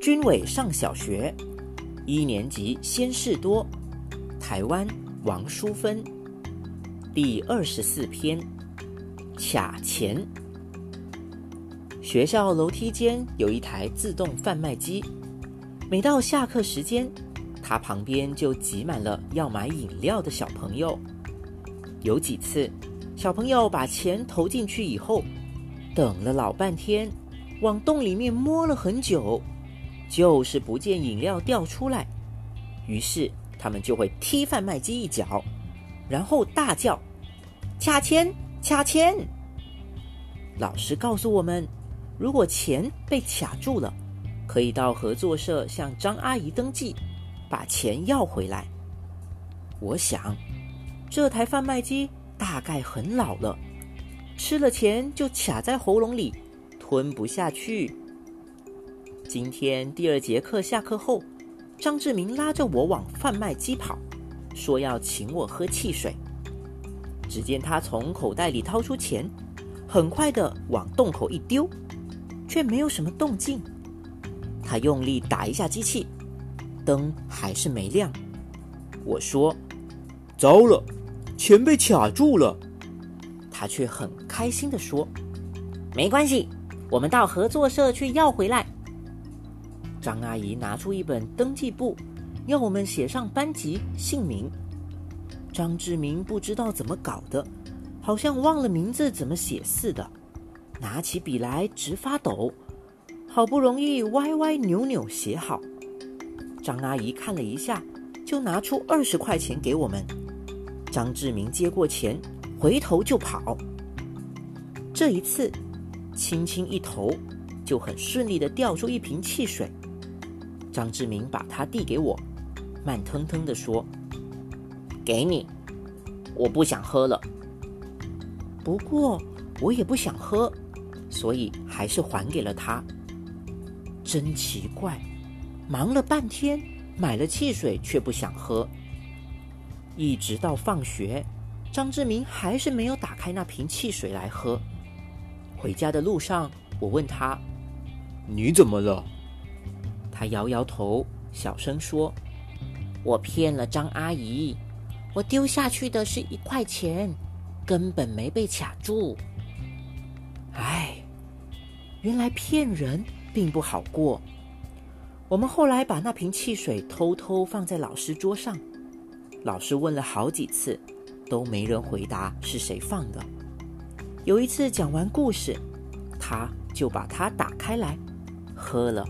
军委上小学，一年级先事多，台湾王淑芬，第二十四篇，卡钱。学校楼梯间有一台自动贩卖机，每到下课时间，它旁边就挤满了要买饮料的小朋友。有几次，小朋友把钱投进去以后，等了老半天，往洞里面摸了很久，就是不见饮料掉出来。于是他们就会踢贩卖机一脚，然后大叫：“卡钱，卡钱！”老师告诉我们。如果钱被卡住了，可以到合作社向张阿姨登记，把钱要回来。我想，这台贩卖机大概很老了，吃了钱就卡在喉咙里，吞不下去。今天第二节课下课后，张志明拉着我往贩卖机跑，说要请我喝汽水。只见他从口袋里掏出钱，很快的往洞口一丢。却没有什么动静。他用力打一下机器，灯还是没亮。我说：“糟了，钱被卡住了。”他却很开心的说：“没关系，我们到合作社去要回来。”张阿姨拿出一本登记簿，要我们写上班级、姓名。张志明不知道怎么搞的，好像忘了名字怎么写似的。拿起笔来直发抖，好不容易歪歪扭扭写好。张阿姨看了一下，就拿出二十块钱给我们。张志明接过钱，回头就跑。这一次，轻轻一投，就很顺利的掉出一瓶汽水。张志明把它递给我，慢腾腾的说：“给你，我不想喝了。不过我也不想喝。”所以还是还给了他。真奇怪，忙了半天买了汽水却不想喝。一直到放学，张志明还是没有打开那瓶汽水来喝。回家的路上，我问他：“你怎么了？”他摇摇头，小声说：“我骗了张阿姨，我丢下去的是一块钱，根本没被卡住。”唉。原来骗人并不好过。我们后来把那瓶汽水偷偷放在老师桌上，老师问了好几次，都没人回答是谁放的。有一次讲完故事，他就把它打开来喝了。